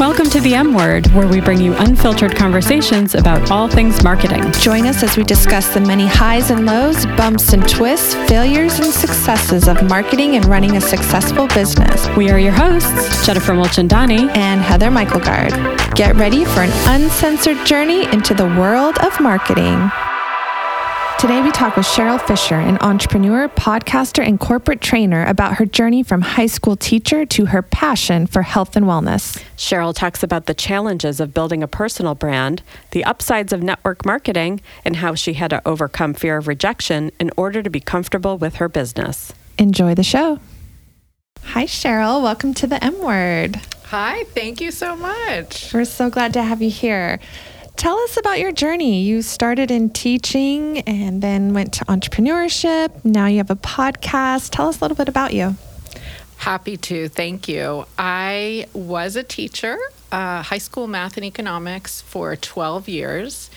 Welcome to the M Word, where we bring you unfiltered conversations about all things marketing. Join us as we discuss the many highs and lows, bumps and twists, failures and successes of marketing and running a successful business. We are your hosts, Jennifer Mulchandani and Heather Michaelgard. Get ready for an uncensored journey into the world of marketing. Today, we talk with Cheryl Fisher, an entrepreneur, podcaster, and corporate trainer, about her journey from high school teacher to her passion for health and wellness. Cheryl talks about the challenges of building a personal brand, the upsides of network marketing, and how she had to overcome fear of rejection in order to be comfortable with her business. Enjoy the show. Hi, Cheryl. Welcome to the M Word. Hi, thank you so much. We're so glad to have you here. Tell us about your journey. You started in teaching and then went to entrepreneurship. Now you have a podcast. Tell us a little bit about you. Happy to. Thank you. I was a teacher, uh, high school math and economics for 12 years.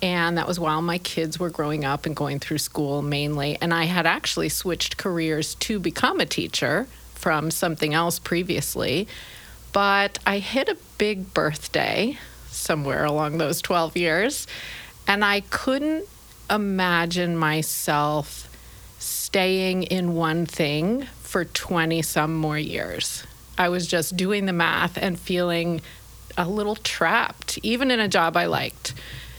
And that was while my kids were growing up and going through school mainly. And I had actually switched careers to become a teacher from something else previously. But I hit a big birthday somewhere along those 12 years. And I couldn't imagine myself staying in one thing for 20 some more years. I was just doing the math and feeling a little trapped, even in a job I liked.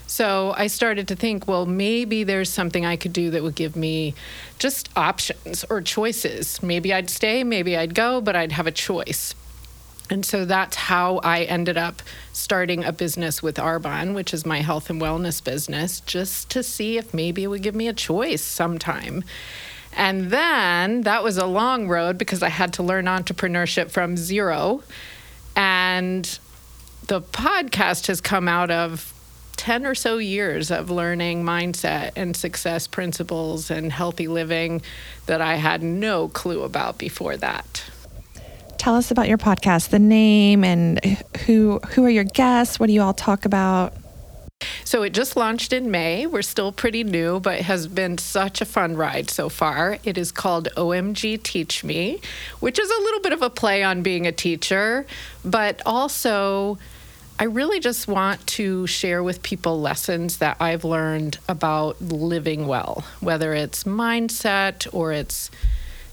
So I started to think, well, maybe there's something I could do that would give me just options or choices. Maybe I'd stay, maybe I'd go, but I'd have a choice. And so that's how I ended up starting a business with Arbonne, which is my health and wellness business, just to see if maybe it would give me a choice sometime. And then that was a long road because I had to learn entrepreneurship from zero. And the podcast has come out of 10 or so years of learning mindset and success principles and healthy living that I had no clue about before that tell us about your podcast, the name, and who who are your guests? What do you all talk about? So it just launched in May. We're still pretty new, but has been such a fun ride so far. It is called OMG Teach Me, which is a little bit of a play on being a teacher, but also I really just want to share with people lessons that I've learned about living well, whether it's mindset or it's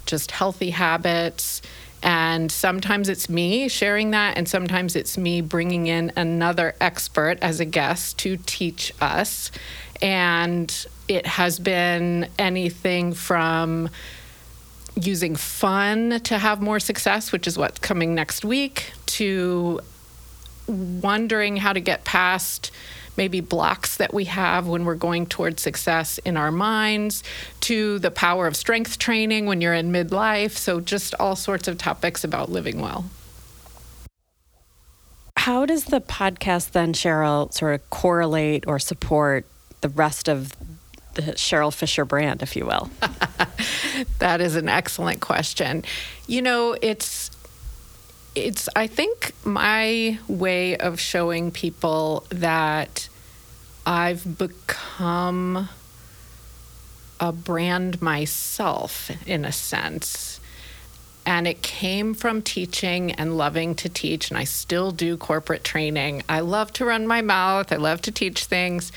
just healthy habits and sometimes it's me sharing that, and sometimes it's me bringing in another expert as a guest to teach us. And it has been anything from using fun to have more success, which is what's coming next week, to wondering how to get past maybe blocks that we have when we're going towards success in our minds, to the power of strength training when you're in midlife. So, just all sorts of topics about living well. How does the podcast then, Cheryl, sort of correlate or support the rest of the Cheryl Fisher brand, if you will? that is an excellent question. You know, it's it's I think my way of showing people that I've become a brand myself in a sense. And it came from teaching and loving to teach, and I still do corporate training. I love to run my mouth, I love to teach things.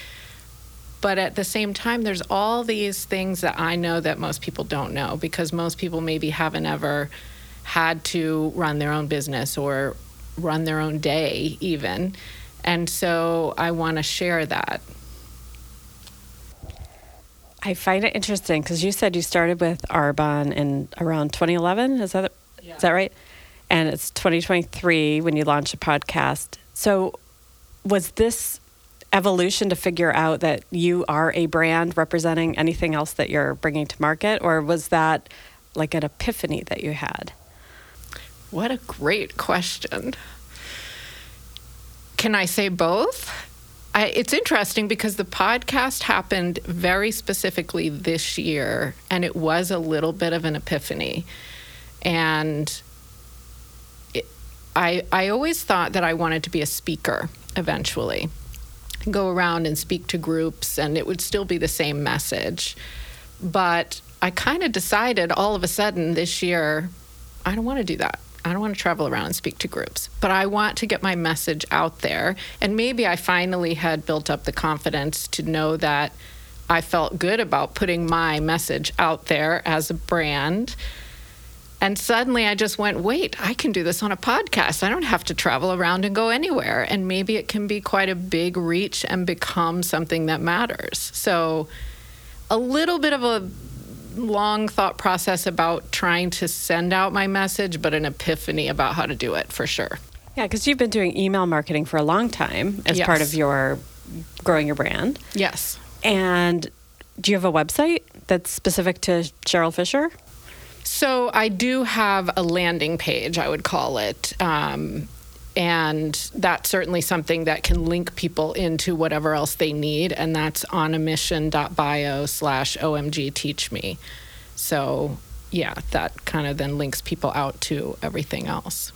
But at the same time, there's all these things that I know that most people don't know because most people maybe haven't ever had to run their own business or run their own day, even. And so I want to share that. I find it interesting because you said you started with Arbonne in around 2011. Is that yeah. is that right? And it's 2023 when you launched a podcast. So, was this evolution to figure out that you are a brand representing anything else that you're bringing to market, or was that like an epiphany that you had? What a great question. Can I say both? I, it's interesting because the podcast happened very specifically this year, and it was a little bit of an epiphany. And it, I, I always thought that I wanted to be a speaker eventually, go around and speak to groups, and it would still be the same message. But I kind of decided all of a sudden this year, I don't want to do that. I don't want to travel around and speak to groups, but I want to get my message out there. And maybe I finally had built up the confidence to know that I felt good about putting my message out there as a brand. And suddenly I just went, wait, I can do this on a podcast. I don't have to travel around and go anywhere. And maybe it can be quite a big reach and become something that matters. So, a little bit of a long thought process about trying to send out my message, but an epiphany about how to do it for sure. Yeah, because you've been doing email marketing for a long time as Yes. part of your growing your brand. Yes. And do you have a website that's specific to Cheryl Fisher? So I do have a landing page, I would call it. Um, and that's certainly something that can link people into whatever else they need. And that's on a mission.bio slash OMG teach me. So yeah, that kind of then links people out to everything else.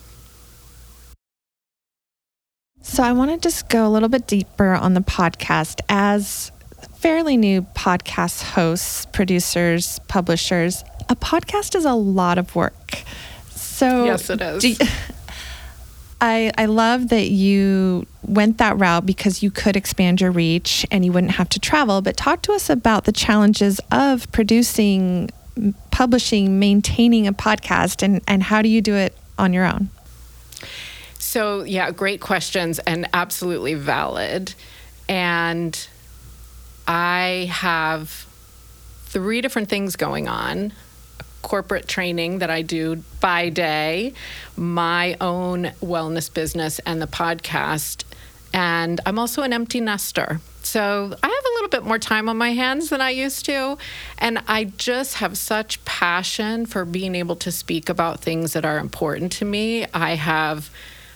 So I want to just go a little bit deeper on the podcast as fairly new podcast hosts, producers, publishers. A podcast is a lot of work. So Yes, it is. do I I love that you went that route because you could expand your reach and you wouldn't have to travel. But talk to us about the challenges of producing, publishing, maintaining a podcast, and and how do you do it on your own? So, yeah, great questions and absolutely valid. And I have three different things going on corporate training that I do by day, my own wellness business, and the podcast. And I'm also an empty nester. So I have a little bit more time on my hands than I used to. And I just have such passion for being able to speak about things that are important to me. I have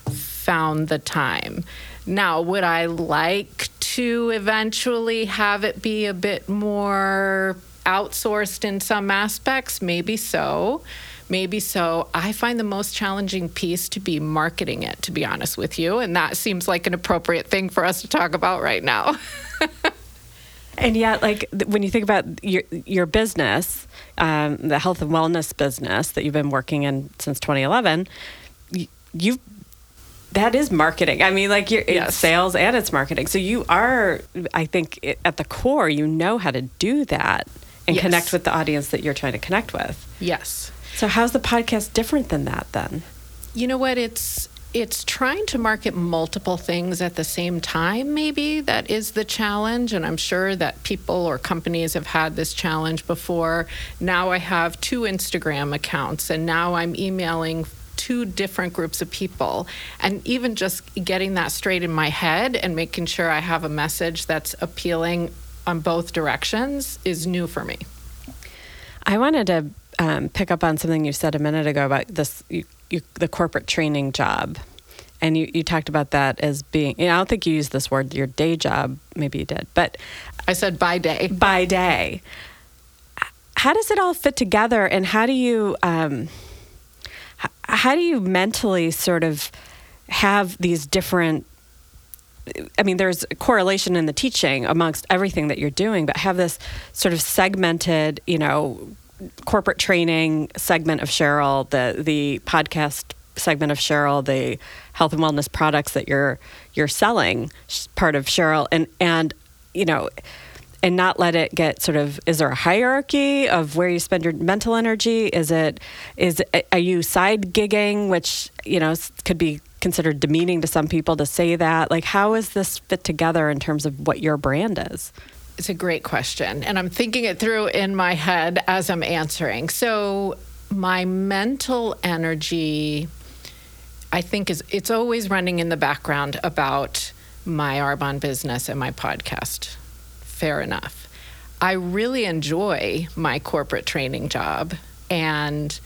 found the time. Now, would I like to eventually have it be a bit more outsourced in some aspects? Maybe so. Maybe so. I find the most challenging piece to be marketing it, to be honest with you. And that seems like an appropriate thing for us to talk about right now. And yet, like when you think about your your business, um, the health and wellness business that you've been working in since 2011, you, you've that is marketing. I mean, like you're, Yes. it's sales and it's marketing. So you are, I think, at the core, you know how to do that and Yes. connect with the audience that you're trying to connect with. yes. So how's the podcast different than that then? You know what? It's it's trying to market multiple things at the same time. Maybe that is the challenge, and I'm sure that people or companies have had this challenge before. Now I have two Instagram accounts, and now I'm emailing two different groups of people and even just getting that straight in my head and making sure I have a message that's appealing on both directions is new for me. I wanted to um, pick up on something you said a minute ago about this, you, you, the corporate training job. And you, you talked about that as being, you know, I don't think you used this word, your day job. Maybe you did, but I said by day. by day. How does it all fit together? And how do you, um, how do you mentally sort of have these different I mean, there's correlation in the teaching amongst everything that you're doing, but have this sort of segmented, you know, corporate training segment of Cheryl, the the podcast segment of Cheryl, the health and wellness products that you're you're selling, part of Cheryl, and and you know, and not let it get sort of. Is there a hierarchy of where you spend your mental energy? Is it is are you side gigging, which you know could be considered demeaning to some people to say that? Like, how is this fit together in terms of what your brand is? It's a great question. And I'm thinking it through in my head as I'm answering. So, my mental energy, I think, is it's always running in the background about my Arbonne business and my podcast. Fair enough. I really enjoy my corporate training job and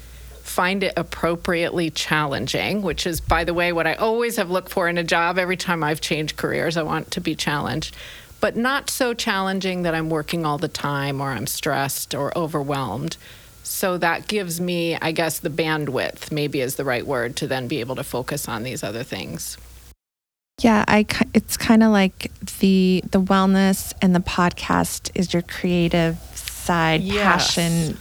find it appropriately challenging, which is, by the way, what I always have looked for in a job every time I've changed careers. I want to be challenged, but not so challenging that I'm working all the time or I'm stressed or overwhelmed. So that gives me, I guess, the bandwidth, maybe is the right word, to then be able to focus on these other things. Yeah, I it's kind of like the the wellness and the podcast is your creative side Yes. passion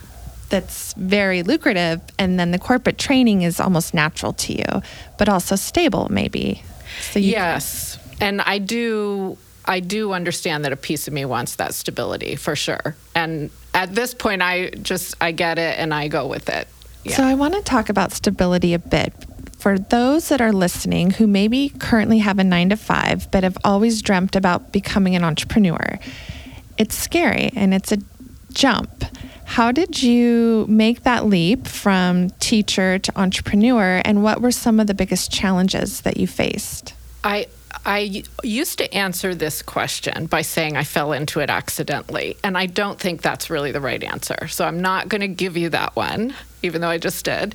that's very lucrative and then the corporate training is almost natural to you but also stable maybe. So yes. And i do i do understand that a piece of me wants that stability for sure. And at this point i just i get it and i go with it. Yeah. so i want to talk about stability a bit. For those that are listening who maybe currently have a nine to five but have always dreamt about becoming an entrepreneur it's scary and it's a jump how did you make that leap from teacher to entrepreneur, and what were some of the biggest challenges that you faced? I I used to answer this question by saying I fell into it accidentally, and I don't think that's really the right answer. So I'm not going to give you that one, even though I just did.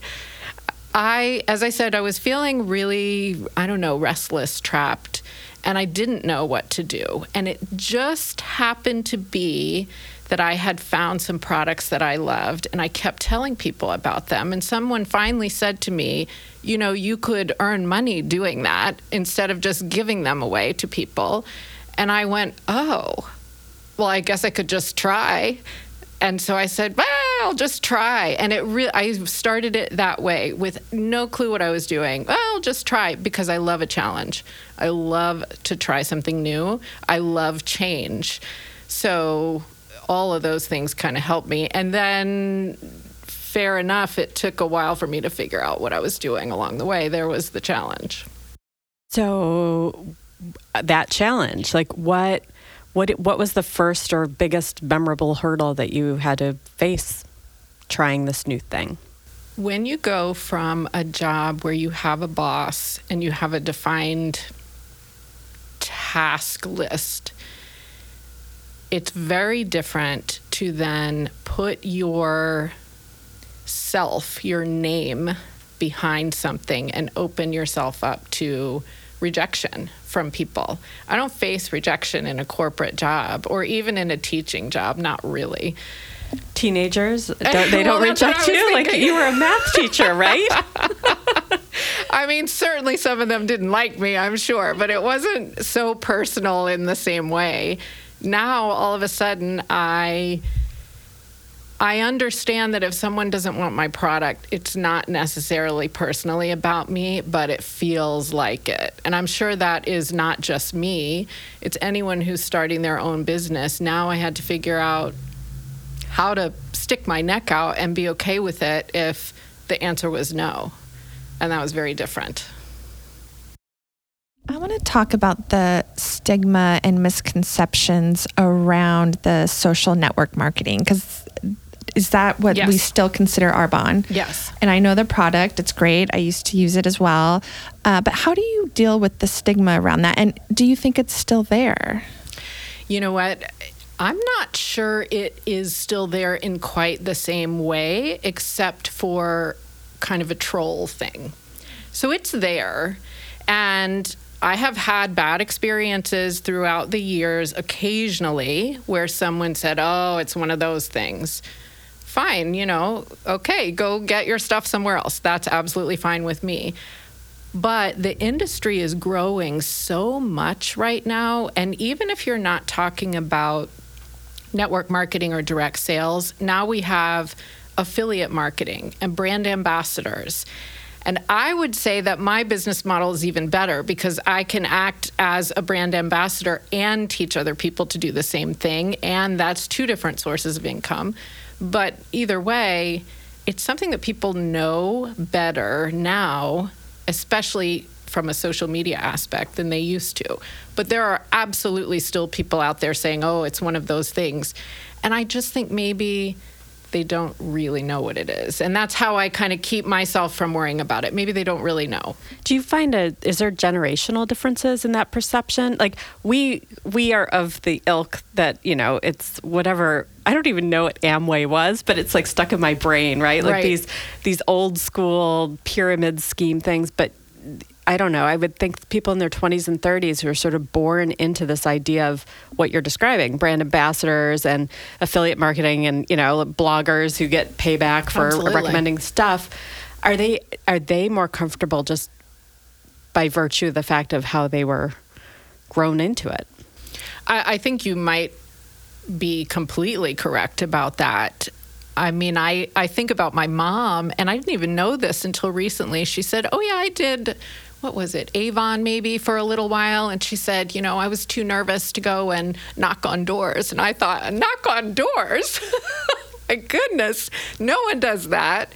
I, as I said, I was feeling really, I don't know, restless, trapped, and I didn't know what to do. And it just happened to be that I had found some products that I loved and I kept telling people about them. And someone finally said to me, You know, you could earn money doing that instead of just giving them away to people. And I went, Oh, well, I guess I could just try. And so I said, well, I'll just try. And it really, I started it that way with no clue what I was doing. Well, I'll just try because I love a challenge. I love to try something new. I love change. So all of those things kind of helped me. And then, fair enough, it took a while for me to figure out what I was doing along the way. There was the challenge. So, that challenge, like what, what, what was the first or biggest memorable hurdle that you had to face trying this new thing? When you go from a job where you have a boss and you have a defined task list it's very different to then put your self, your name behind something and open yourself up to rejection from people. I don't face rejection in a corporate job or even in a teaching job, not really. Teenagers, don't, they don't well, reject you? Like you were a math teacher, right? I mean, certainly some of them didn't like me, I'm sure, but it wasn't so personal in the same way now all of a sudden I I understand that if someone doesn't want my product, it's not necessarily personally about me, but it feels like it. And I'm sure that is not just me, it's anyone who's starting their own business. Now I had to figure out how to stick my neck out and be okay with it if the answer was no. And that was very different. I want to talk about the stigma and misconceptions around the social network marketing because is that what yes. we still consider Arbonne? Yes. And I know the product, it's great. I used to use it as well. Uh, but how do you deal with the stigma around that? And do you think it's still there? You know what? I'm not sure it is still there in quite the same way, except for kind of a troll thing. So it's there. And I have had bad experiences throughout the years, occasionally, where someone said, Oh, it's one of those things. Fine, you know, okay, go get your stuff somewhere else. That's absolutely fine with me. But the industry is growing so much right now. And even if you're not talking about network marketing or direct sales, now we have affiliate marketing and brand ambassadors. And I would say that my business model is even better because I can act as a brand ambassador and teach other people to do the same thing. And that's two different sources of income. But either way, it's something that people know better now, especially from a social media aspect than they used to. But there are absolutely still people out there saying, oh, it's one of those things. And I just think maybe they don't really know what it is. And that's how I kind of keep myself from worrying about it. Maybe they don't really know. Do you find a is there generational differences in that perception? Like we we are of the ilk that, you know, it's whatever I don't even know what Amway was, but it's like stuck in my brain, right? Like right. these these old school pyramid scheme things, but I don't know. I would think people in their 20s and 30s who are sort of born into this idea of what you're describing brand ambassadors and affiliate marketing and, you know, bloggers who get payback for Absolutely. recommending stuff. Are they are they more comfortable just by virtue of the fact of how they were grown into it? I, I think you might be completely correct about that. I mean, I, I think about my mom, and I didn't even know this until recently. She said, Oh, yeah, I did, what was it, Avon maybe for a little while. And she said, You know, I was too nervous to go and knock on doors. And I thought, Knock on doors? my goodness, no one does that.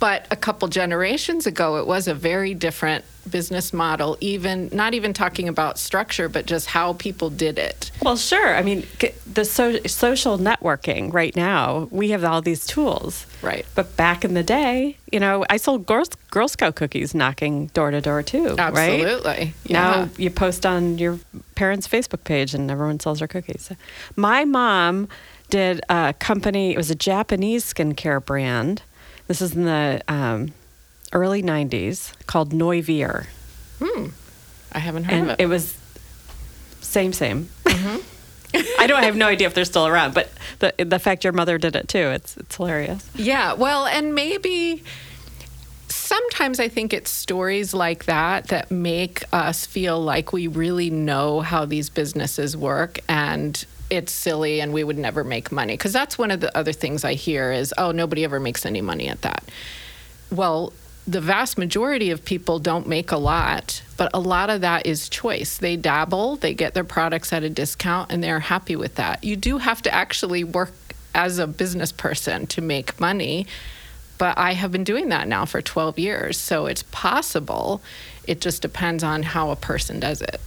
But a couple generations ago, it was a very different business model, even not even talking about structure, but just how people did it. Well, sure. I mean, the so- social networking right now, we have all these tools. Right. But back in the day, you know, I sold Girl, Girl Scout cookies knocking door to door too. Absolutely. Right? Yeah. Now you post on your parents' Facebook page and everyone sells their cookies. My mom did a company, it was a Japanese skincare brand this is in the um, early 90s called Noevir. Hmm. I haven't heard and of it. It was same, same. Mm-hmm. I don't I have no idea if they're still around, but the the fact your mother did it too, it's it's hilarious. Yeah, well, and maybe sometimes I think it's stories like that that make us feel like we really know how these businesses work and it's silly and we would never make money. Because that's one of the other things I hear is, oh, nobody ever makes any money at that. Well, the vast majority of people don't make a lot, but a lot of that is choice. They dabble, they get their products at a discount, and they're happy with that. You do have to actually work as a business person to make money, but I have been doing that now for 12 years. So it's possible. It just depends on how a person does it.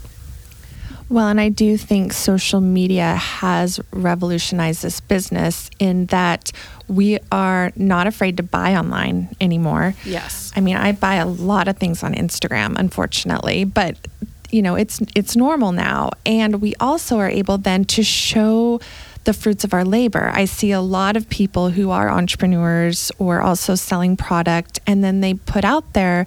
Well, and I do think social media has revolutionized this business in that we are not afraid to buy online anymore. Yes. I mean, I buy a lot of things on Instagram, unfortunately, but you know, it's it's normal now and we also are able then to show the fruits of our labor. I see a lot of people who are entrepreneurs or also selling product and then they put out there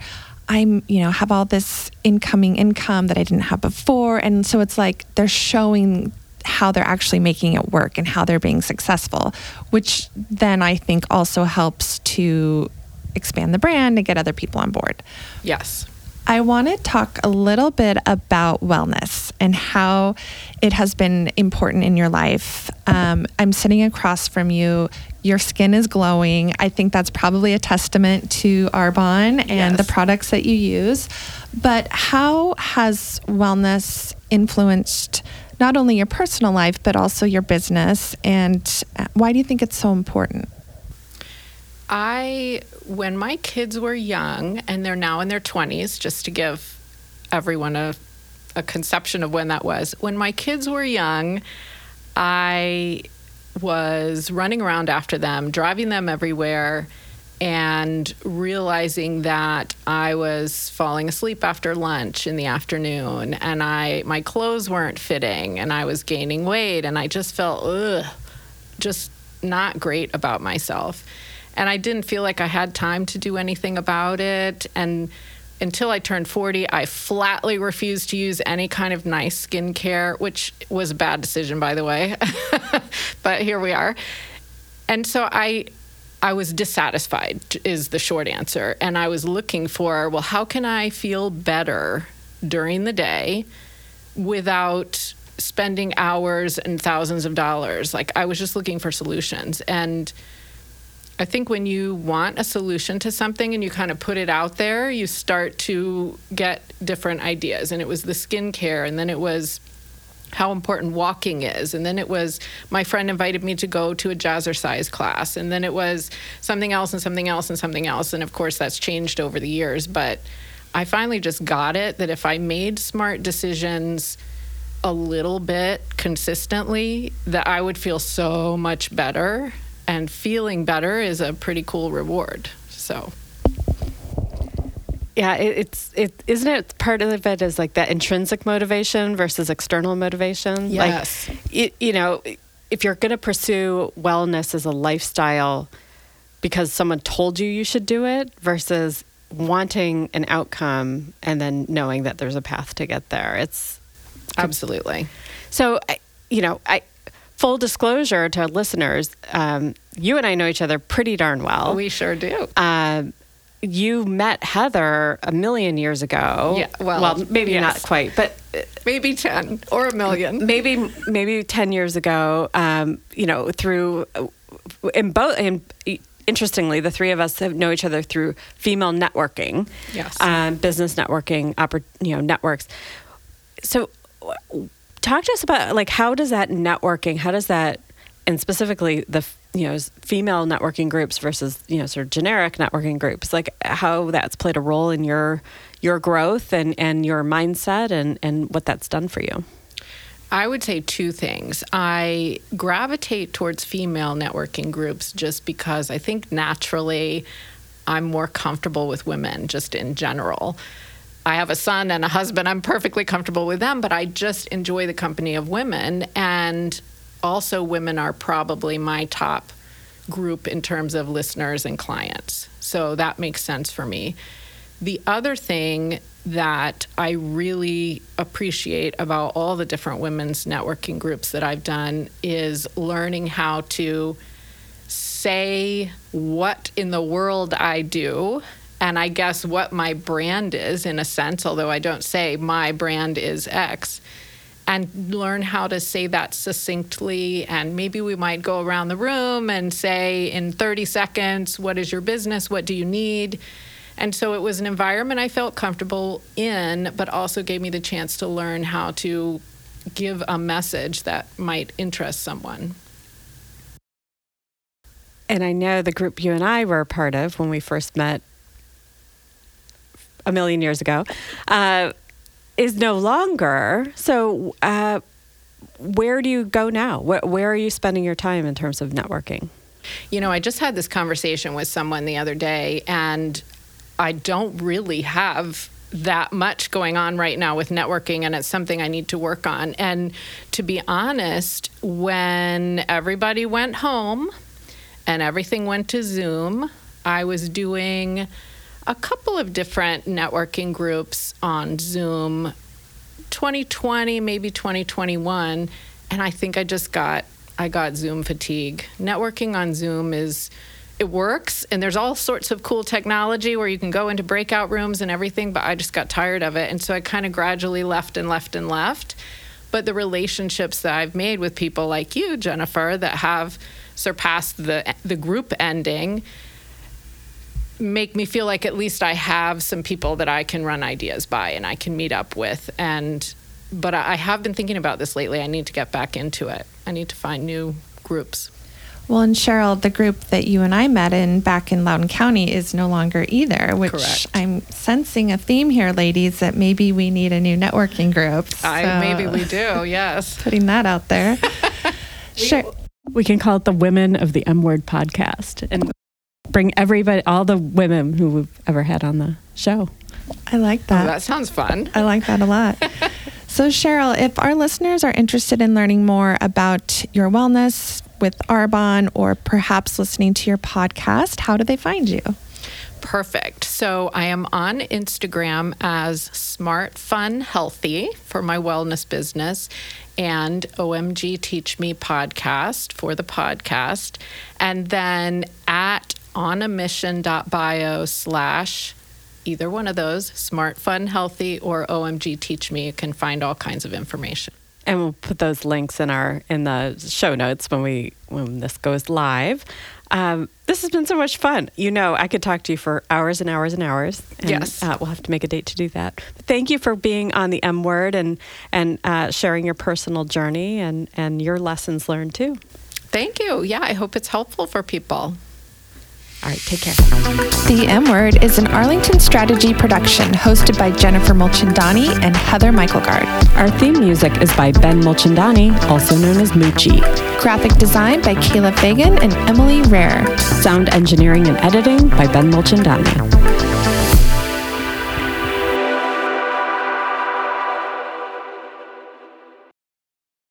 I'm, you know, have all this incoming income that I didn't have before. And so it's like they're showing how they're actually making it work and how they're being successful, which then I think also helps to expand the brand and get other people on board. Yes. I want to talk a little bit about wellness and how it has been important in your life. Um, I'm sitting across from you. Your skin is glowing. I think that's probably a testament to Arbonne and yes. the products that you use. But how has wellness influenced not only your personal life, but also your business? And uh, why do you think it's so important? I, when my kids were young, and they're now in their 20s, just to give everyone a, a conception of when that was, when my kids were young, I was running around after them, driving them everywhere, and realizing that I was falling asleep after lunch in the afternoon, and I my clothes weren't fitting, and I was gaining weight, and I just felt ugh, just not great about myself and I didn't feel like I had time to do anything about it. And until I turned 40, I flatly refused to use any kind of nice skincare, which was a bad decision, by the way. but here we are. And so I, I was dissatisfied, is the short answer. And I was looking for, well, how can I feel better during the day without spending hours and thousands of dollars? Like, I was just looking for solutions. And I think when you want a solution to something and you kind of put it out there, you start to get different ideas. And it was the skincare, and then it was how important walking is. And then it was my friend invited me to go to a jazzercise class. And then it was something else and something else and something else. And of course, that's changed over the years. But I finally just got it that if I made smart decisions a little bit consistently, that I would feel so much better and feeling better is a pretty cool reward. So. Yeah it, it's it isn't it part of it is like that intrinsic motivation versus external motivation? Yes. like it, you know if you're going to pursue wellness as a lifestyle because someone told you you should do it versus wanting an outcome and then knowing that there's a path to get there it's absolutely. So you know i full disclosure to our listeners, um, you and I know each other pretty darn well. We sure do. Uh, you met Heather a million years ago. Yeah, well, well maybe yes. not quite, but maybe ten or a million. Maybe maybe ten years ago. Um, you know, through in both in interestingly, the three of us have know each other through female networking, yes, um, business networking, oppor- you know, networks. So, talk to us about like how does that networking, how does that, and specifically the you know female networking groups versus you know sort of generic networking groups, like how that's played a role in your your growth and and your mindset and and what that's done for you. I would say two things. I gravitate towards female networking groups just because I think naturally I'm more comfortable with women just in general. I have a son and a husband. I'm perfectly comfortable with them, but I just enjoy the company of women. And also, women are probably my top group in terms of listeners and clients. So that makes sense for me. The other thing that I really appreciate about all the different women's networking groups that I've done is learning how to say what in the world I do and I guess what my brand is in a sense, although I don't say my brand is X, and learn how to say that succinctly. And maybe we might go around the room and say in 30 seconds, what is your business? What do you need? And so it was an environment I felt comfortable in, but also gave me the chance to learn how to give a message that might interest someone. And I know the group you and I were a part of when we first met a million years ago uh, is no longer. So, uh, where do you go now? Where, where are you spending your time in terms of networking? You know, I just had this conversation with someone the other day, and I don't really have that much going on right now with networking, and it's something I need to work on. And to be honest, when everybody went home and everything went to Zoom, I was doing a couple of different networking groups on Zoom 2020, maybe 2021, and I think I just got I got Zoom fatigue. Networking on Zoom is it works and there's all sorts of cool technology where you can go into breakout rooms and everything, but I just got tired of it and so I kind of gradually left and left and left. But the relationships that I've made with people like you, Jennifer, that have surpassed the the group ending make me feel like at least I have some people that I can run ideas by and I can meet up with. And but I have been thinking about this lately. I need to get back into it. I need to find new groups. Well, and Cheryl, the group that you and I met in back in Loudoun County is no longer either, which Correct. I'm sensing a theme here, ladies, that maybe we need a new networking group. I, maybe we do, yes. Putting that out there. sure. We can call it the Women of the M Word podcast and bring everybody, all the women who we've ever had on the show. I like Oh, that. that sounds fun. I like that a lot. so, Cheryl, if our listeners are interested in learning more about your wellness with Arbonne or perhaps listening to your podcast, how do they find you? Perfect. So I am on Instagram as Smart Fun Healthy for my wellness business and OMG Teach Me podcast for the podcast. And then at onamission.bio slash either one of those, Smart Fun Healthy or OMG Teach Me, you can find all kinds of information. And we'll put those links in our in the show notes when we when this goes live. Um, this has been so much fun. You know, I could talk to you for hours and hours and hours. And, Yes. uh, we'll have to make a date to do that. But thank you for being on the M Word and and uh, sharing your personal journey and and your lessons learned too. Thank you. Yeah, I hope it's helpful for people. All right, take care. The M Word is an Arlington Strategy production hosted by Jennifer Mulchandani and Heather Michaelgard. Our theme music is by Ben Mulchandani, also known as Moochie. Graphic design by Kayla Fagan and Emily Rare. Sound engineering and editing by Ben Mulchandani.